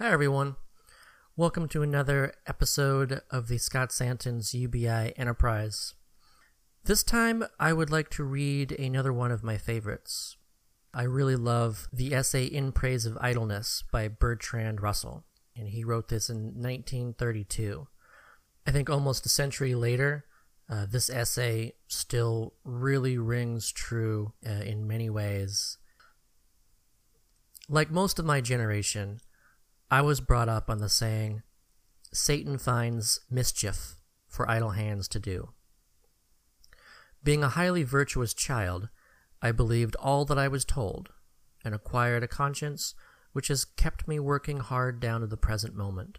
Hi, everyone. Welcome to another episode of the Scott Santens' UBI Enterprise. This time, I would like to read another one of my favorites. I really love the essay In Praise of Idleness by Bertrand Russell, and he wrote this in 1932. I think almost a century later, uh, this essay still really rings true uh, in many ways. Like most of my generation, I was brought up on the saying, Satan finds mischief for idle hands to do. Being a highly virtuous child, I believed all that I was told, and acquired a conscience which has kept me working hard down to the present moment.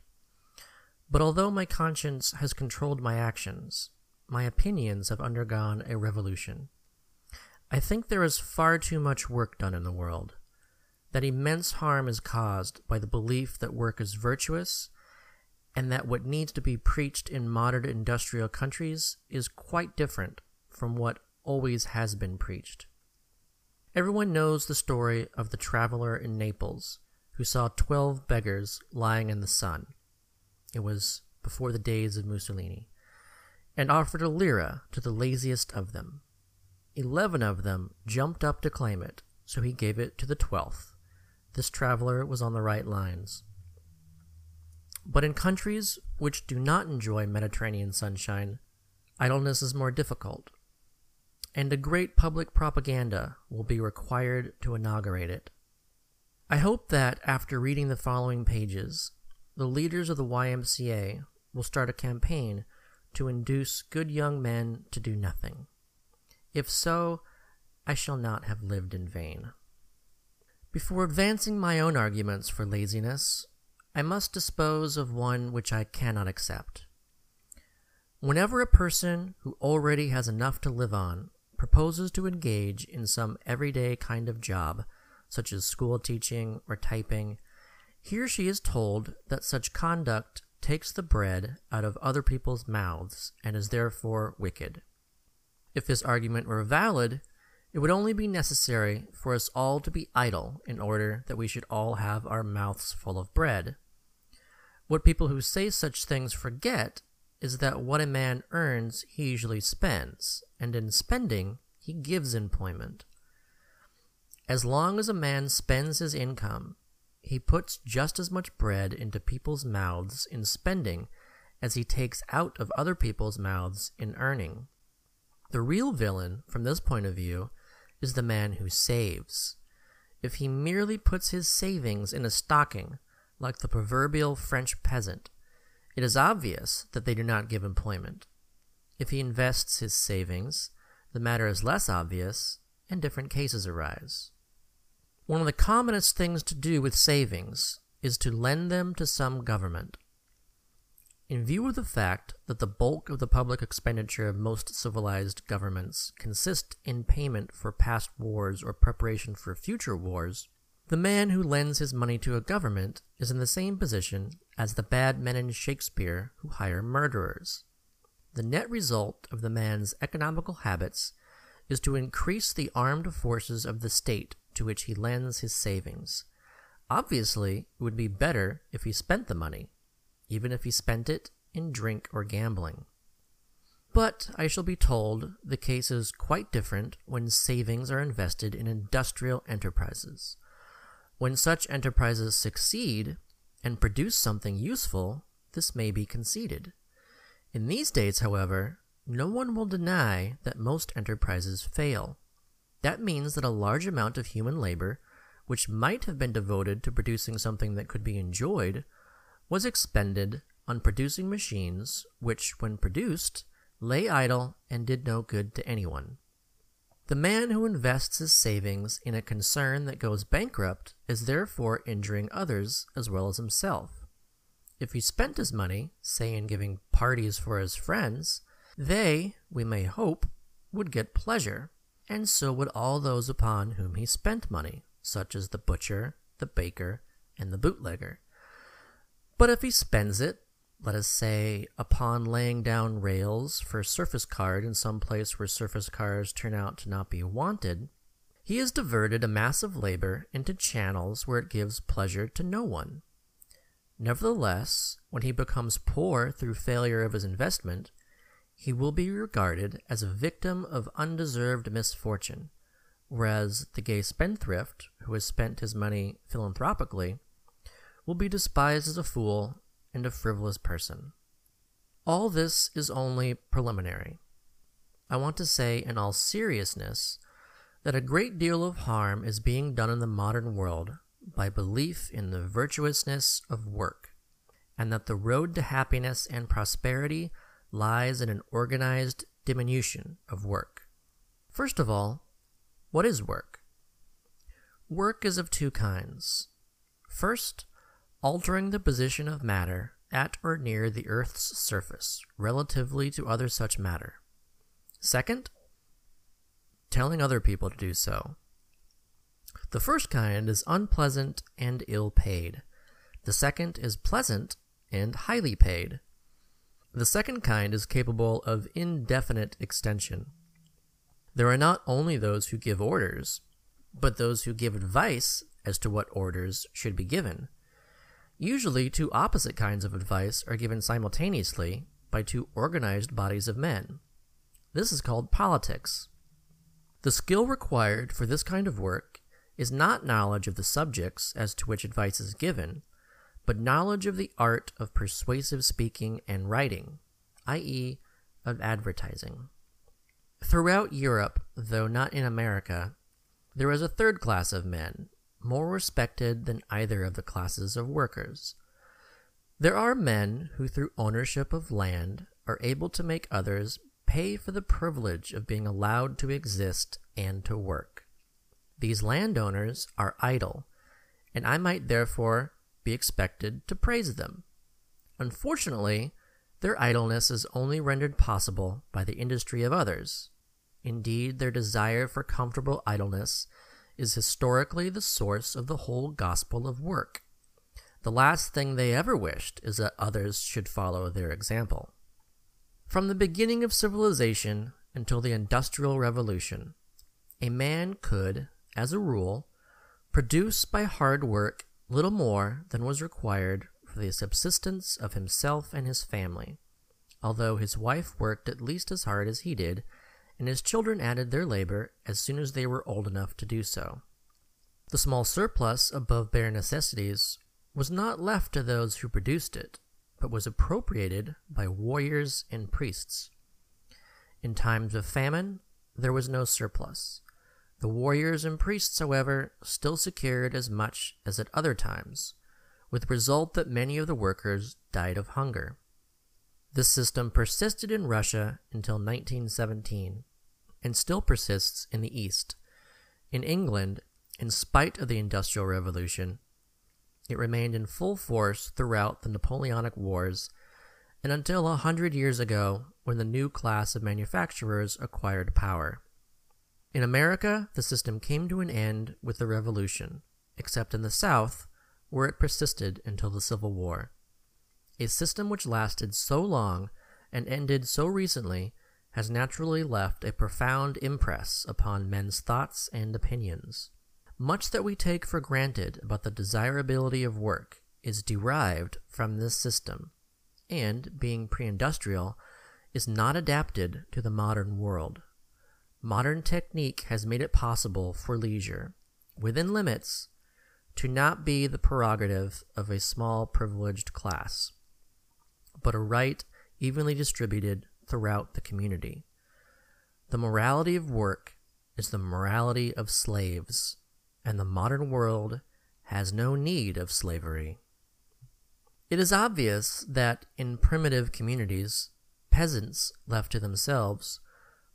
But although my conscience has controlled my actions, my opinions have undergone a revolution. I think there is far too much work done in the world, that immense harm is caused by the belief that work is virtuous, and that what needs to be preached in modern industrial countries is quite different from what always has been preached. Everyone knows the story of the traveler in Naples who saw twelve beggars lying in the sun. It was before the days of Mussolini and offered a lira to the laziest of them. Eleven of them jumped up to claim it, so he gave it to the twelfth. This traveler was on the right lines. But in countries which do not enjoy Mediterranean sunshine, idleness is more difficult, and a great public propaganda will be required to inaugurate it. I hope that after reading the following pages, the leaders of the YMCA will start a campaign to induce good young men to do nothing. If so, I shall not have lived in vain. Before advancing my own arguments for laziness, I must dispose of one which I cannot accept. Whenever a person who already has enough to live on proposes to engage in some everyday kind of job, such as school teaching or typing, he or she is told that such conduct takes the bread out of other people's mouths and is therefore wicked. If this argument were valid, it would only be necessary for us all to be idle in order that we should all have our mouths full of bread. What people who say such things forget is that what a man earns he usually spends, and in spending he gives employment. As long as a man spends his income, he puts just as much bread into people's mouths in spending as he takes out of other people's mouths in earning. The real villain, from this point of view, is the man who saves. If he merely puts his savings in a stocking, like the proverbial French peasant, it is obvious that they do not give employment. If he invests his savings, the matter is less obvious, and different cases arise. One of the commonest things to do with savings is to lend them to some government. In view of the fact that the bulk of the public expenditure of most civilized governments consists in payment for past wars or preparation for future wars, the man who lends his money to a government is in the same position as the bad men in Shakespeare who hire murderers. The net result of the man's economical habits is to increase the armed forces of the state to which he lends his savings. Obviously, it would be better if he spent the money, even if he spent it in drink or gambling. But I shall be told the case is quite different when savings are invested in industrial enterprises. When such enterprises succeed and produce something useful, this may be conceded. In these days, however, no one will deny that most enterprises fail. That means that a large amount of human labor, which might have been devoted to producing something that could be enjoyed, was expended on producing machines which, when produced, lay idle and did no good to anyone. The man who invests his savings in a concern that goes bankrupt is therefore injuring others as well as himself. If he spent his money, say in giving parties for his friends, they, we may hope, would get pleasure and so would all those upon whom he spent money, such as the butcher, the baker, and the bootlegger. But if he spends it, let us say, upon laying down rails for surface card in some place where surface cars turn out to not be wanted, he has diverted a mass of labor into channels where it gives pleasure to no one. Nevertheless, when he becomes poor through failure of his investment, he will be regarded as a victim of undeserved misfortune, whereas the gay spendthrift, who has spent his money philanthropically, will be despised as a fool and a frivolous person. All this is only preliminary. I want to say in all seriousness that a great deal of harm is being done in the modern world by belief in the virtuousness of work, and that the road to happiness and prosperity lies in an organized diminution of work. First of all, what is work? Work is of two kinds. First, altering the position of matter at or near the Earth's surface relatively to other such matter. Second, telling other people to do so. The first kind is unpleasant and ill paid. The second is pleasant and highly paid. The second kind is capable of indefinite extension. There are not only those who give orders, but those who give advice as to what orders should be given. Usually, two opposite kinds of advice are given simultaneously by two organized bodies of men. This is called politics. The skill required for this kind of work is not knowledge of the subjects as to which advice is given, but knowledge of the art of persuasive speaking and writing, i.e., of advertising. Throughout Europe, though not in America, there is a third class of men, more respected than either of the classes of workers. There are men who, through ownership of land, are able to make others pay for the privilege of being allowed to exist and to work. These landowners are idle, and I might therefore be expected to praise them. Unfortunately, their idleness is only rendered possible by the industry of others. Indeed, their desire for comfortable idleness is historically the source of the whole gospel of work. The last thing they ever wished is that others should follow their example. From the beginning of civilization until the Industrial Revolution, a man could, as a rule, produce by hard work little more than was required for the subsistence of himself and his family, although his wife worked at least as hard as he did, and his children added their labor as soon as they were old enough to do so. The small surplus above bare necessities was not left to those who produced it, but was appropriated by warriors and priests. In times of famine, there was no surplus, the warriors and priests, however, still secured as much as at other times, with the result that many of the workers died of hunger. This system persisted in Russia until 1917, and still persists in the East. In England, in spite of the Industrial Revolution, it remained in full force throughout the Napoleonic Wars and until a hundred years ago when the new class of manufacturers acquired power. In America, the system came to an end with the Revolution, except in the South, where it persisted until the Civil War. A system which lasted so long and ended so recently has naturally left a profound impress upon men's thoughts and opinions. Much that we take for granted about the desirability of work is derived from this system, and, being pre industrial, is not adapted to the modern world. Modern technique has made it possible for leisure, within limits, to not be the prerogative of a small privileged class, but a right evenly distributed throughout the community. The morality of work is the morality of slaves, and the modern world has no need of slavery. It is obvious that in primitive communities, peasants left to themselves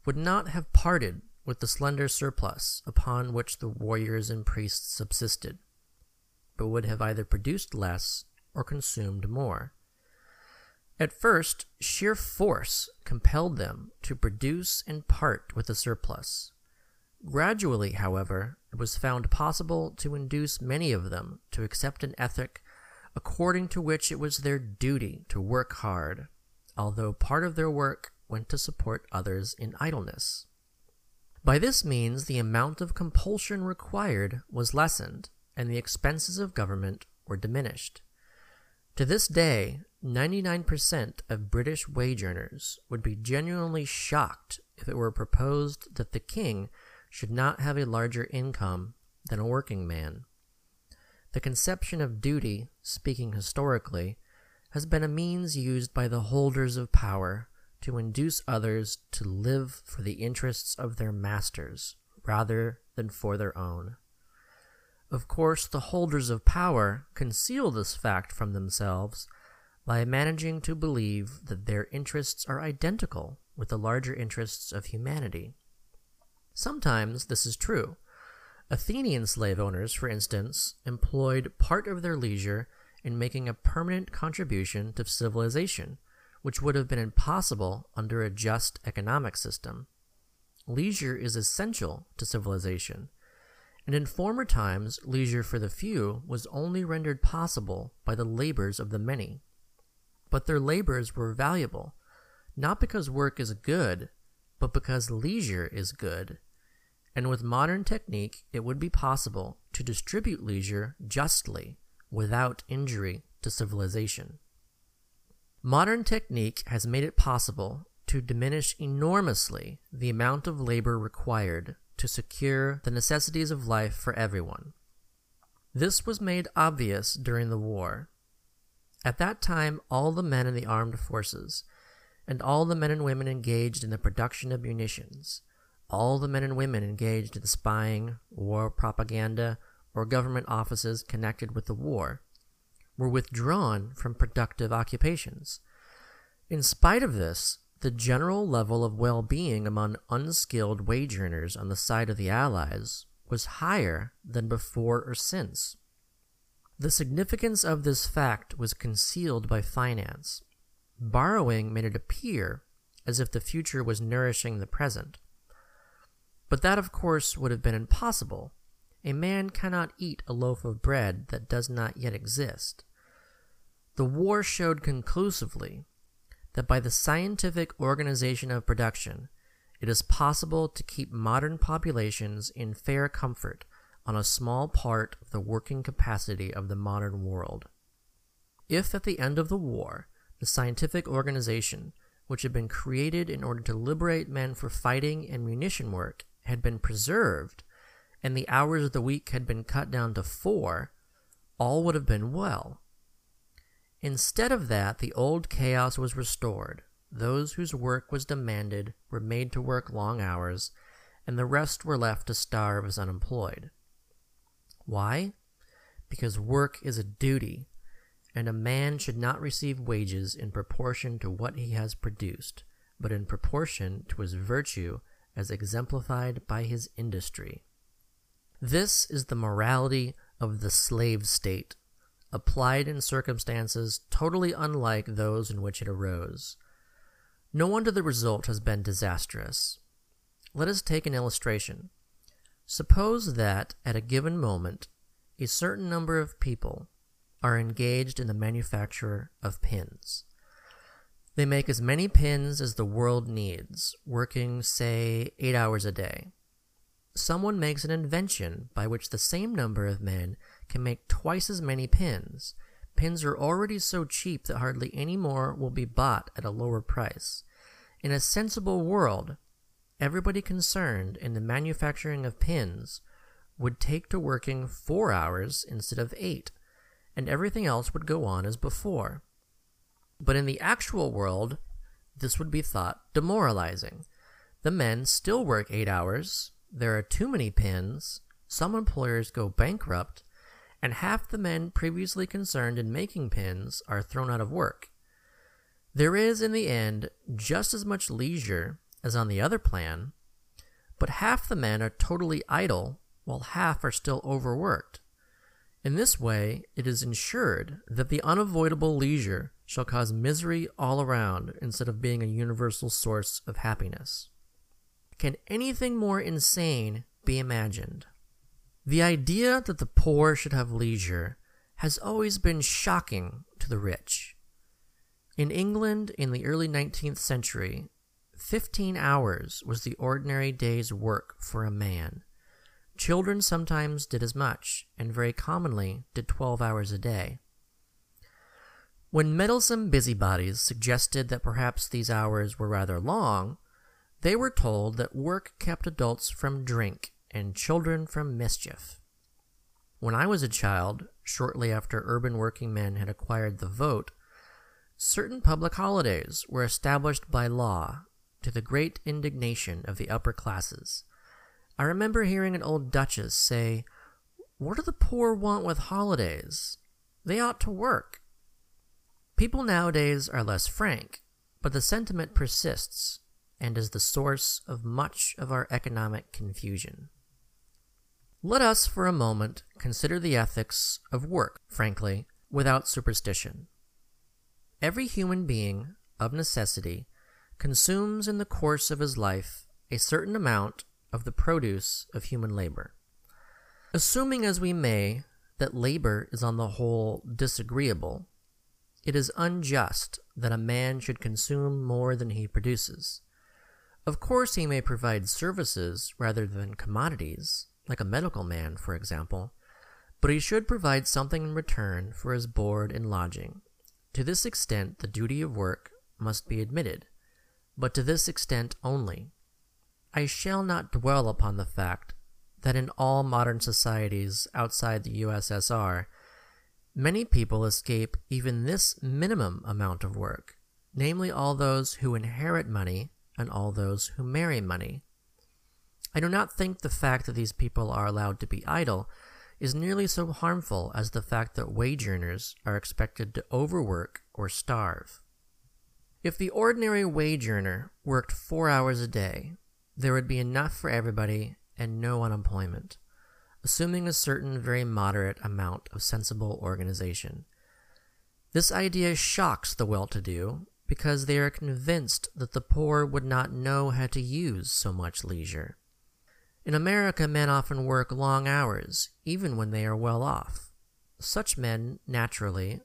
would not have parted with the slender surplus upon which the warriors and priests subsisted, but would have either produced less or consumed more. At first, sheer force compelled them to produce and part with the surplus. Gradually, however, it was found possible to induce many of them to accept an ethic according to which it was their duty to work hard, although part of their work went to support others in idleness. By this means, the amount of compulsion required was lessened, and the expenses of government were diminished. To this day, 99% of British wage earners would be genuinely shocked if it were proposed that the king should not have a larger income than a working man. The conception of duty, speaking historically, has been a means used by the holders of power to induce others to live for the interests of their masters rather than for their own. Of course, the holders of power conceal this fact from themselves by managing to believe that their interests are identical with the larger interests of humanity. Sometimes this is true. Athenian slave owners, for instance, employed part of their leisure in making a permanent contribution to civilization, which would have been impossible under a just economic system. Leisure is essential to civilization, and in former times leisure for the few was only rendered possible by the labors of the many. But their labors were valuable, not because work is good, but because leisure is good. And with modern technique, it would be possible to distribute leisure justly without injury to civilization. Modern technique has made it possible to diminish enormously the amount of labor required to secure the necessities of life for everyone. This was made obvious during the war. At that time, all the men in the armed forces, and all the men and women engaged in the production of munitions, all the men and women engaged in spying, war propaganda, or government offices connected with the war, were withdrawn from productive occupations. In spite of this, the general level of well being among unskilled wage earners on the side of the Allies was higher than before or since. The significance of this fact was concealed by finance. Borrowing made it appear as if the future was nourishing the present. But that, of course, would have been impossible. A man cannot eat a loaf of bread that does not yet exist. The war showed conclusively that by the scientific organization of production, it is possible to keep modern populations in fair comfort on a small part of the working capacity of the modern world. If at the end of the war, the scientific organization, which had been created in order to liberate men for fighting and munition work, had been preserved, and the hours of the week had been cut down to four, all would have been well. Instead of that, the old chaos was restored. Those whose work was demanded were made to work long hours, and the rest were left to starve as unemployed. Why? Because work is a duty, and a man should not receive wages in proportion to what he has produced, but in proportion to his virtue as exemplified by his industry. This is the morality of the slave state applied in circumstances totally unlike those in which it arose. No wonder the result has been disastrous. Let us take an illustration. Suppose that, at a given moment, a certain number of people are engaged in the manufacture of pins. They make as many pins as the world needs, working, say, eight hours a day. Someone makes an invention by which the same number of men can make twice as many pins. Pins are already so cheap that hardly any more will be bought at a lower price. In a sensible world, everybody concerned in the manufacturing of pins would take to working four hours instead of eight, and everything else would go on as before. But in the actual world, this would be thought demoralizing. The men still work eight hours, there are too many pins, some employers go bankrupt, and half the men previously concerned in making pins are thrown out of work. There is, in the end, just as much leisure as on the other plan, but half the men are totally idle while half are still overworked. In this way, it is ensured that the unavoidable leisure shall cause misery all around instead of being a universal source of happiness. Can anything more insane be imagined? The idea that the poor should have leisure has always been shocking to the rich. In England in the early 19th century, 15 hours was the ordinary day's work for a man. Children sometimes did as much, and very commonly did 12 hours a day. When meddlesome busybodies suggested that perhaps these hours were rather long, they were told that work kept adults from drink and children from mischief. When I was a child, shortly after urban working men had acquired the vote, certain public holidays were established by law to the great indignation of the upper classes. I remember hearing an old duchess say, What do the poor want with holidays? They ought to work. People nowadays are less frank, but the sentiment persists and is the source of much of our economic confusion. Let us for a moment consider the ethics of work, frankly, without superstition. Every human being, of necessity, consumes in the course of his life a certain amount of the produce of human labor. Assuming as we may that labor is on the whole disagreeable, it is unjust that a man should consume more than he produces. Of course, he may provide services rather than commodities, like a medical man, for example, but he should provide something in return for his board and lodging. To this extent, the duty of work must be admitted, but to this extent only. I shall not dwell upon the fact that in all modern societies outside the USSR, many people escape even this minimum amount of work, namely all those who inherit money and all those who marry money. I do not think the fact that these people are allowed to be idle is nearly so harmful as the fact that wage earners are expected to overwork or starve. If the ordinary wage earner worked four hours a day, there would be enough for everybody and no unemployment, assuming a certain very moderate amount of sensible organization. This idea shocks the well to do because they are convinced that the poor would not know how to use so much leisure. In America, men often work long hours, even when they are well off. Such men, naturally,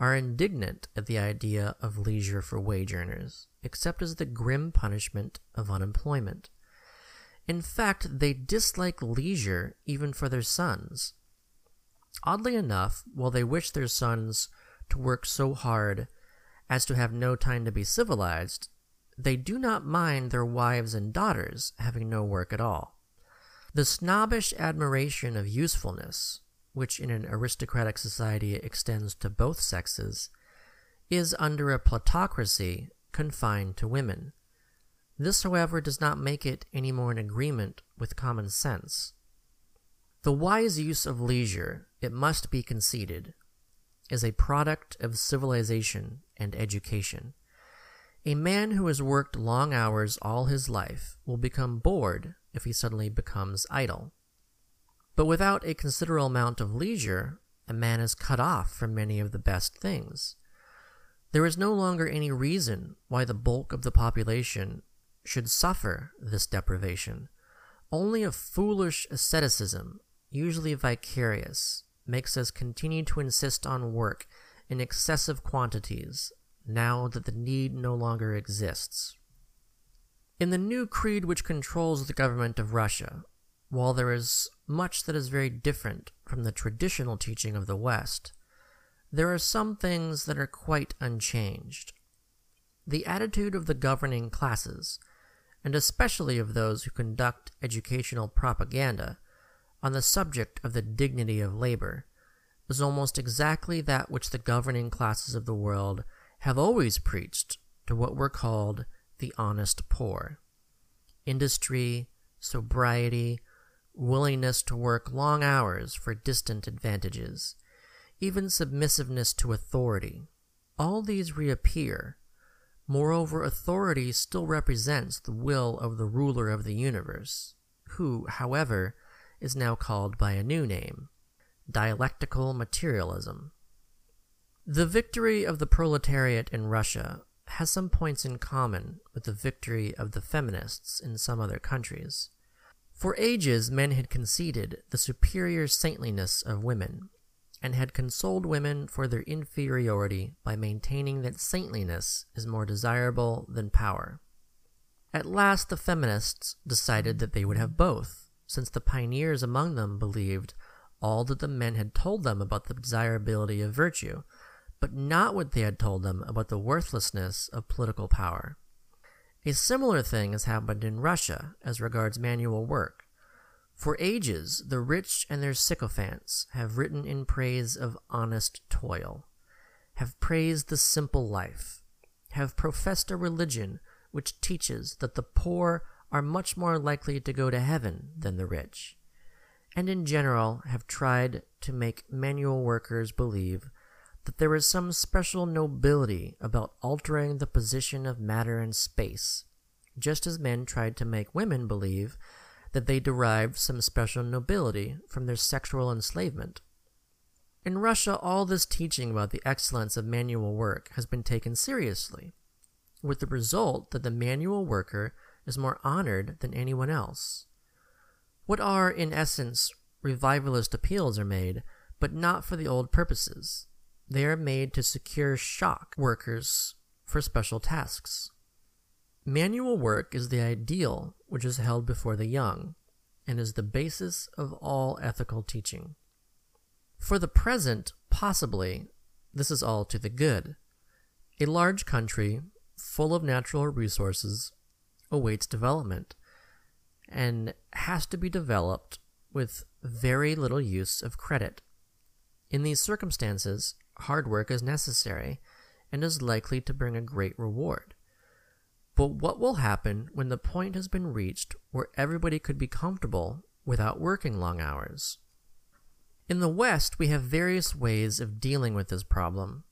are indignant at the idea of leisure for wage earners, except as the grim punishment of unemployment. In fact, they dislike leisure even for their sons. Oddly enough, while they wish their sons to work so hard as to have no time to be civilized, they do not mind their wives and daughters having no work at all. The snobbish admiration of usefulness, which in an aristocratic society extends to both sexes, is under a plutocracy confined to women. This, however, does not make it any more in agreement with common sense. The wise use of leisure, it must be conceded, is a product of civilization and education. A man who has worked long hours all his life will become bored if he suddenly becomes idle. But without a considerable amount of leisure, a man is cut off from many of the best things. There is no longer any reason why the bulk of the population should suffer this deprivation. Only a foolish asceticism, usually vicarious, makes us continue to insist on work in excessive quantities now that the need no longer exists. In the new creed which controls the government of Russia, while there is much that is very different from the traditional teaching of the West, there are some things that are quite unchanged. The attitude of the governing classes, and especially of those who conduct educational propaganda, on the subject of the dignity of labor, is almost exactly that which the governing classes of the world have always preached to what were called the honest poor. Industry, sobriety, willingness to work long hours for distant advantages, even submissiveness to authority, all these reappear. Moreover, authority still represents the will of the ruler of the universe, who, however, is now called by a new name dialectical materialism. The victory of the proletariat in Russia has some points in common with the victory of the feminists in some other countries. For ages, men had conceded the superior saintliness of women, and had consoled women for their inferiority by maintaining that saintliness is more desirable than power. At last, the feminists decided that they would have both, since the pioneers among them believed all that the men had told them about the desirability of virtue, but not what they had told them about the worthlessness of political power. A similar thing has happened in Russia as regards manual work. For ages, the rich and their sycophants have written in praise of honest toil, have praised the simple life, have professed a religion which teaches that the poor are much more likely to go to heaven than the rich, and in general have tried to make manual workers believe that there is some special nobility about altering the position of matter in space, just as men tried to make women believe that they derived some special nobility from their sexual enslavement. In Russia, all this teaching about the excellence of manual work has been taken seriously, with the result that the manual worker is more honored than anyone else. What are, in essence, revivalist appeals are made, but not for the old purposes. They are made to secure shock workers for special tasks. Manual work is the ideal which is held before the young and is the basis of all ethical teaching. For the present, possibly, this is all to the good. A large country, full of natural resources, awaits development and has to be developed with very little use of credit. In these circumstances, hard work is necessary and is likely to bring a great reward. But what will happen when the point has been reached where everybody could be comfortable without working long hours? In the West, we have various ways of dealing with this problem.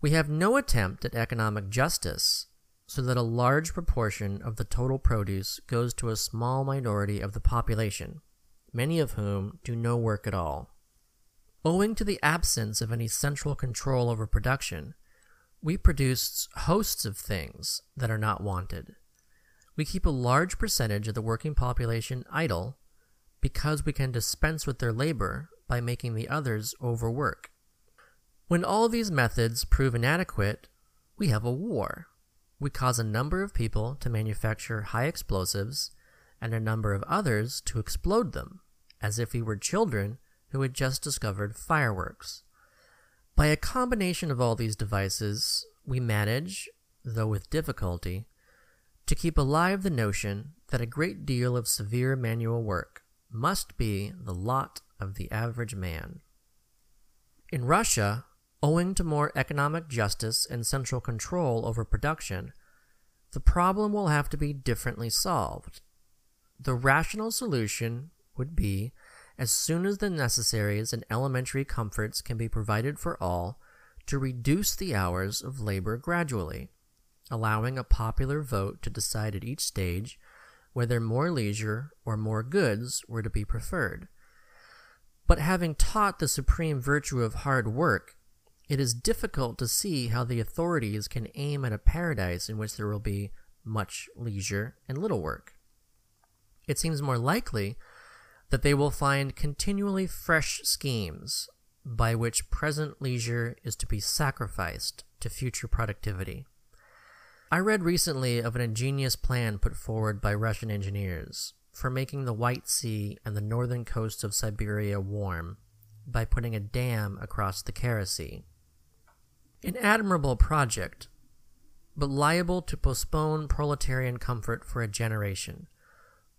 We have no attempt at economic justice, so that a large proportion of the total produce goes to a small minority of the population, many of whom do no work at all. Owing to the absence of any central control over production, we produce hosts of things that are not wanted. We keep a large percentage of the working population idle because we can dispense with their labor by making the others overwork. When all these methods prove inadequate, we have a war. We cause a number of people to manufacture high explosives and a number of others to explode them, as if we were children who had just discovered fireworks. By a combination of all these devices, we manage, though with difficulty, to keep alive the notion that a great deal of severe manual work must be the lot of the average man. In Russia, owing to more economic justice and central control over production, the problem will have to be differently solved. The rational solution would be as soon as the necessaries and elementary comforts can be provided for all, to reduce the hours of labor gradually, allowing a popular vote to decide at each stage whether more leisure or more goods were to be preferred. But having taught the supreme virtue of hard work, it is difficult to see how the authorities can aim at a paradise in which there will be much leisure and little work. It seems more likely that they will find continually fresh schemes by which present leisure is to be sacrificed to future productivity. I read recently of an ingenious plan put forward by Russian engineers for making the White Sea and the northern coast of Siberia warm by putting a dam across the Kara Sea. An admirable project, but liable to postpone proletarian comfort for a generation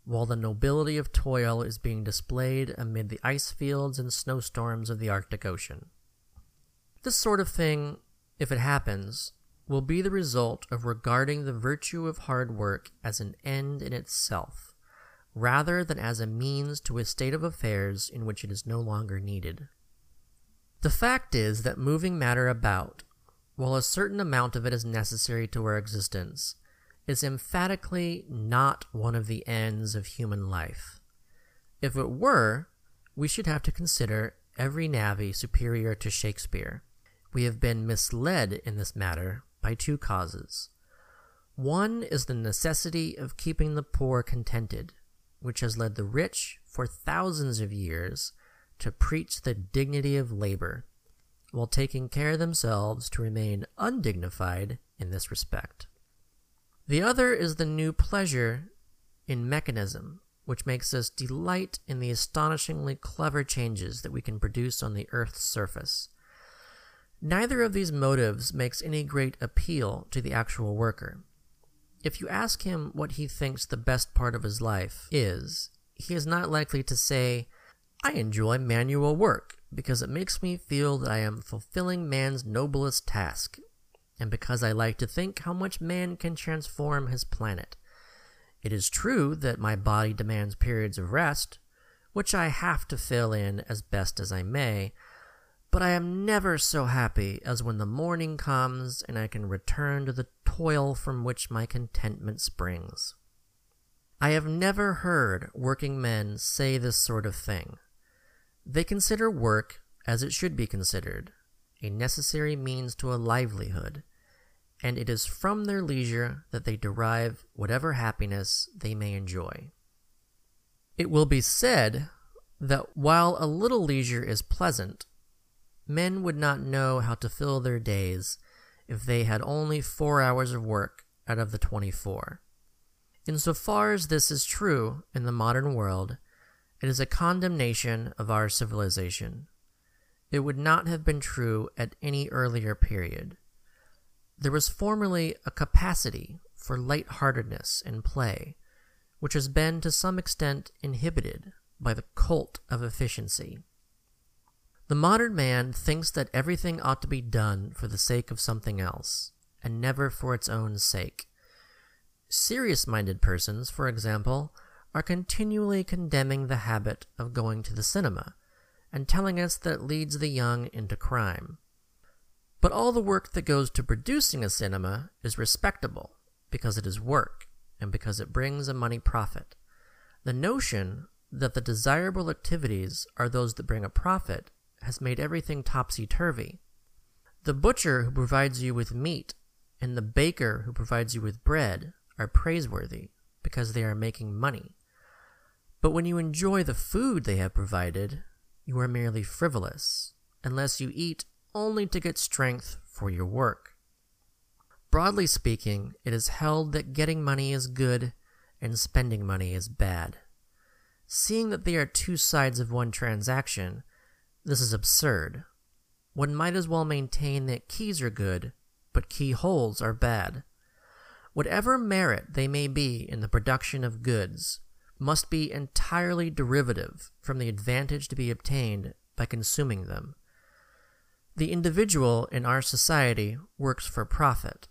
while the nobility of toil is being displayed amid the ice fields and snowstorms of the Arctic Ocean. This sort of thing, if it happens, will be the result of regarding the virtue of hard work as an end in itself, rather than as a means to a state of affairs in which it is no longer needed. The fact is that moving matter about, while a certain amount of it is necessary to our existence, is emphatically not one of the ends of human life. If it were, we should have to consider every navvy superior to Shakespeare. We have been misled in this matter by two causes. One is the necessity of keeping the poor contented, which has led the rich for thousands of years to preach the dignity of labor, while taking care themselves to remain undignified in this respect. The other is the new pleasure in mechanism, which makes us delight in the astonishingly clever changes that we can produce on the Earth's surface. Neither of these motives makes any great appeal to the actual worker. If you ask him what he thinks the best part of his life is, he is not likely to say, I enjoy manual work because it makes me feel that I am fulfilling man's noblest task, and because I like to think how much man can transform his planet. It is true that my body demands periods of rest, which I have to fill in as best as I may, but I am never so happy as when the morning comes and I can return to the toil from which my contentment springs. I have never heard working men say this sort of thing. They consider work, as it should be considered, a necessary means to a livelihood, and it is from their leisure that they derive whatever happiness they may enjoy. It will be said that while a little leisure is pleasant, men would not know how to fill their days if they had only four hours of work out of the 24. Insofar as this is true in the modern world, it is a condemnation of our civilization. It would not have been true at any earlier period. There was formerly a capacity for light-heartedness and play, which has been to some extent inhibited by the cult of efficiency. The modern man thinks that everything ought to be done for the sake of something else, and never for its own sake. Serious minded persons, for example, are continually condemning the habit of going to the cinema, and telling us that it leads the young into crime. But all the work that goes to producing a cinema is respectable because it is work and because it brings a money profit. The notion that the desirable activities are those that bring a profit has made everything topsy turvy. The butcher who provides you with meat and the baker who provides you with bread are praiseworthy because they are making money. But when you enjoy the food they have provided, you are merely frivolous, unless you eat only to get strength for your work. Broadly speaking, it is held that getting money is good and spending money is bad. Seeing that they are two sides of one transaction, this is absurd. One might as well maintain that keys are good, but keyholes are bad. Whatever merit they may be in the production of goods must be entirely derivative from the advantage to be obtained by consuming them. The individual in our society works for profit,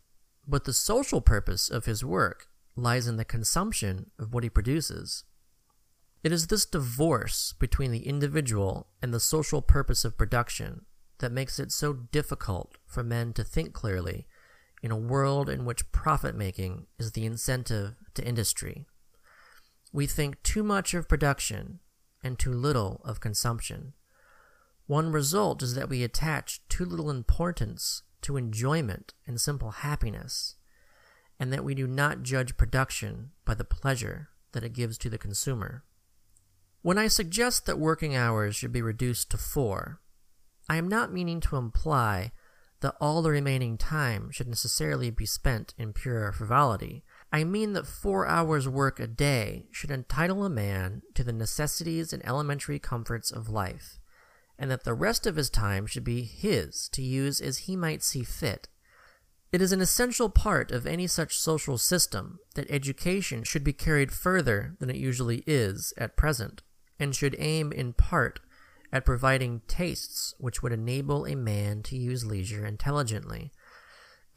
but the social purpose of his work lies in the consumption of what he produces. It is this divorce between the individual and the social purpose of production that makes it so difficult for men to think clearly in a world in which profit making is the incentive to industry. We think too much of production and too little of consumption. One result is that we attach too little importance to enjoyment and simple happiness, and that we do not judge production by the pleasure that it gives to the consumer. When I suggest that working hours should be reduced to four, I am not meaning to imply that all the remaining time should necessarily be spent in pure frivolity. I mean that four hours' work a day should entitle a man to the necessities and elementary comforts of life, and that the rest of his time should be his to use as he might see fit. It is an essential part of any such social system that education should be carried further than it usually is at present and should aim in part at providing tastes which would enable a man to use leisure intelligently.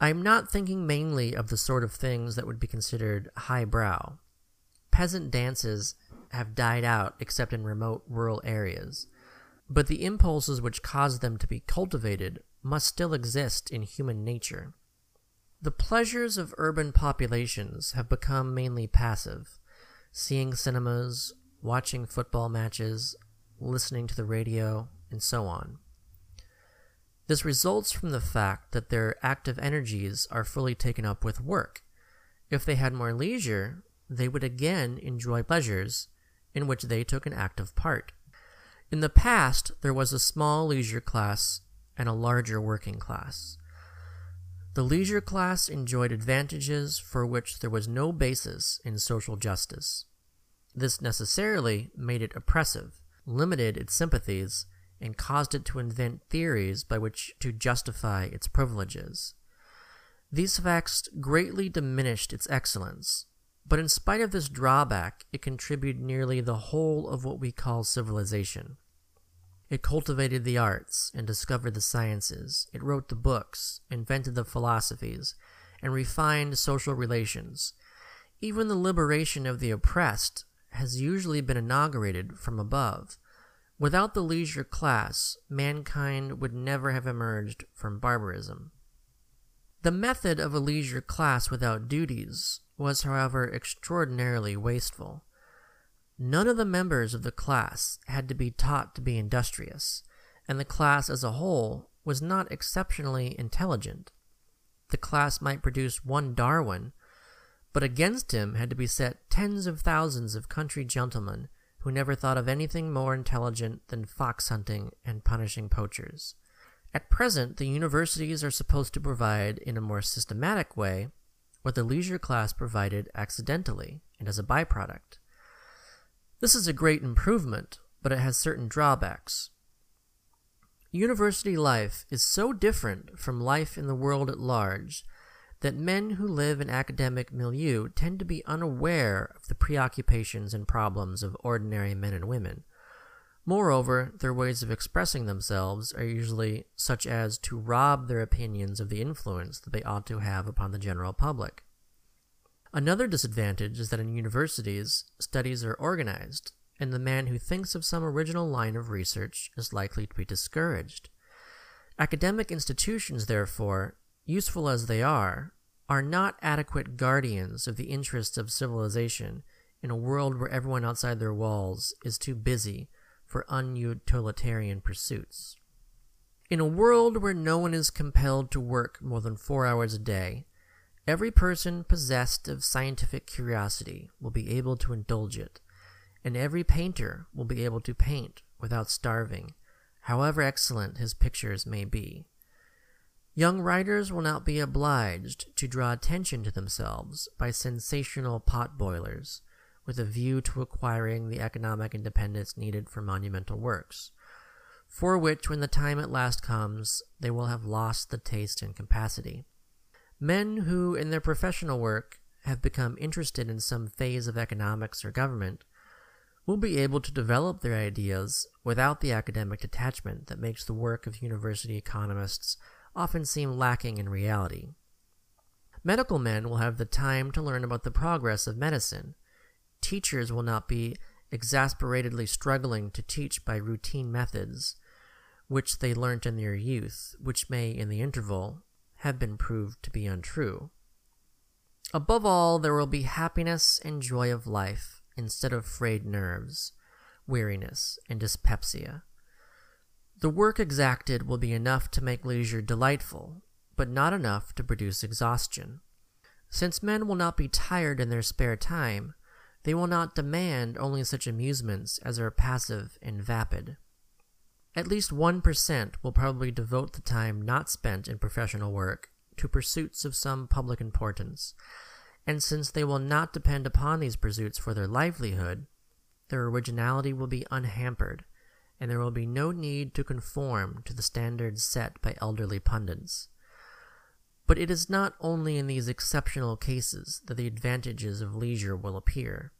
I am not thinking mainly of the sort of things that would be considered highbrow. Peasant dances have died out except in remote rural areas, but the impulses which cause them to be cultivated must still exist in human nature. The pleasures of urban populations have become mainly passive, seeing cinemas, watching football matches, listening to the radio, and so on. This results from the fact that their active energies are fully taken up with work. If they had more leisure, they would again enjoy pleasures in which they took an active part. In the past, there was a small leisure class and a larger working class. The leisure class enjoyed advantages for which there was no basis in social justice. This necessarily made it oppressive, limited its sympathies, and caused it to invent theories by which to justify its privileges. These facts greatly diminished its excellence, but in spite of this drawback, it contributed nearly the whole of what we call civilization. It cultivated the arts and discovered the sciences. It wrote the books, invented the philosophies, and refined social relations. Even the liberation of the oppressed has usually been inaugurated from above. Without the leisure class, mankind would never have emerged from barbarism. The method of a leisure class without duties was, however, extraordinarily wasteful. None of the members of the class had to be taught to be industrious, and the class as a whole was not exceptionally intelligent. The class might produce one Darwin, but against him had to be set tens of thousands of country gentlemen who never thought of anything more intelligent than fox hunting and punishing poachers. At present, the universities are supposed to provide, in a more systematic way, what the leisure class provided accidentally and as a byproduct. This is a great improvement, but it has certain drawbacks. University life is so different from life in the world at large that men who live in academic milieu tend to be unaware of the preoccupations and problems of ordinary men and women. Moreover, their ways of expressing themselves are usually such as to rob their opinions of the influence that they ought to have upon the general public. Another disadvantage is that in universities, studies are organized, and the man who thinks of some original line of research is likely to be discouraged. Academic institutions, therefore, useful as they are, are not adequate guardians of the interests of civilization in a world where everyone outside their walls is too busy for unutilitarian pursuits. In a world where no one is compelled to work more than four hours a day, every person possessed of scientific curiosity will be able to indulge it, and every painter will be able to paint without starving, however excellent his pictures may be. Young writers will not be obliged to draw attention to themselves by sensational potboilers, with a view to acquiring the economic independence needed for monumental works, for which, when the time at last comes, they will have lost the taste and capacity. Men who, in their professional work, have become interested in some phase of economics or government will be able to develop their ideas without the academic detachment that makes the work of university economists often seem lacking in reality. Medical men will have the time to learn about the progress of medicine. Teachers will not be exasperatedly struggling to teach by routine methods, which they learnt in their youth, which may, in the interval, have been proved to be untrue. Above all, there will be happiness and joy of life instead of frayed nerves, weariness, and dyspepsia. The work exacted will be enough to make leisure delightful, but not enough to produce exhaustion. Since men will not be tired in their spare time, they will not demand only such amusements as are passive and vapid. At least 1% will probably devote the time not spent in professional work to pursuits of some public importance, and since they will not depend upon these pursuits for their livelihood, their originality will be unhampered and there will be no need to conform to the standards set by elderly pundits. But it is not only in these exceptional cases that the advantages of leisure will appear.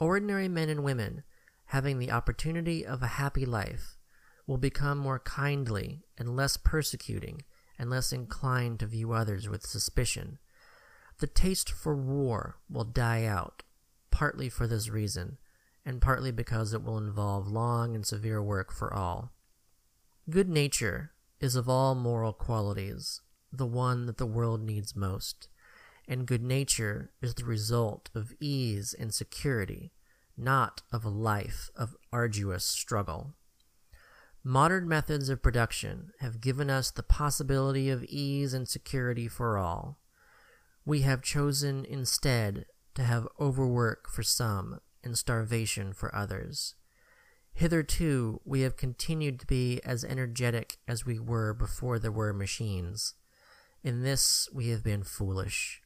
Ordinary men and women, having the opportunity of a happy life, will become more kindly and less persecuting and less inclined to view others with suspicion. The taste for war will die out, partly for this reason, and partly because it will involve long and severe work for all. Good nature is of all moral qualities the one that the world needs most, and good nature is the result of ease and security, not of a life of arduous struggle. Modern methods of production have given us the possibility of ease and security for all. We have chosen instead to have overwork for some and starvation for others. Hitherto, we have continued to be as energetic as we were before there were machines. In this, we have been foolish.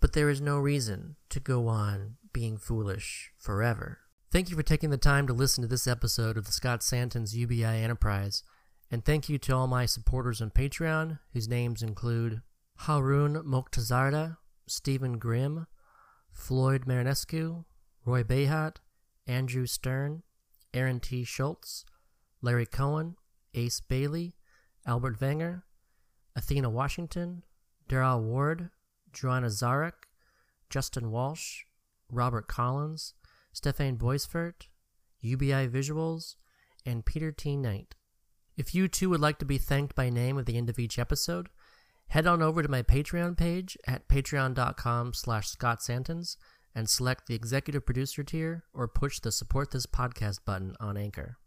But there is no reason to go on being foolish forever. Thank you for taking the time to listen to this episode of the Scott Santens UBI Enterprise, and thank you to all my supporters on Patreon, whose names include Haroon Mokhtarzada, Stephen Grimm, Floyd Marinescu, Roy Bahat, Andrew Stern, Aaron T. Schultz, Larry Cohen, Ace Bailey, Albert Wenger, Athena Washington, Daryl Ward, Joanna Zarek, Justin Walsh, Robert Collins, Stefan Boisfert, UBI Visuals, and Peter T. Knight. If you too would like to be thanked by name at the end of each episode, head on over to my Patreon page at patreon.com slash scottsantens and select the executive producer tier or push the support this podcast button on Anchor.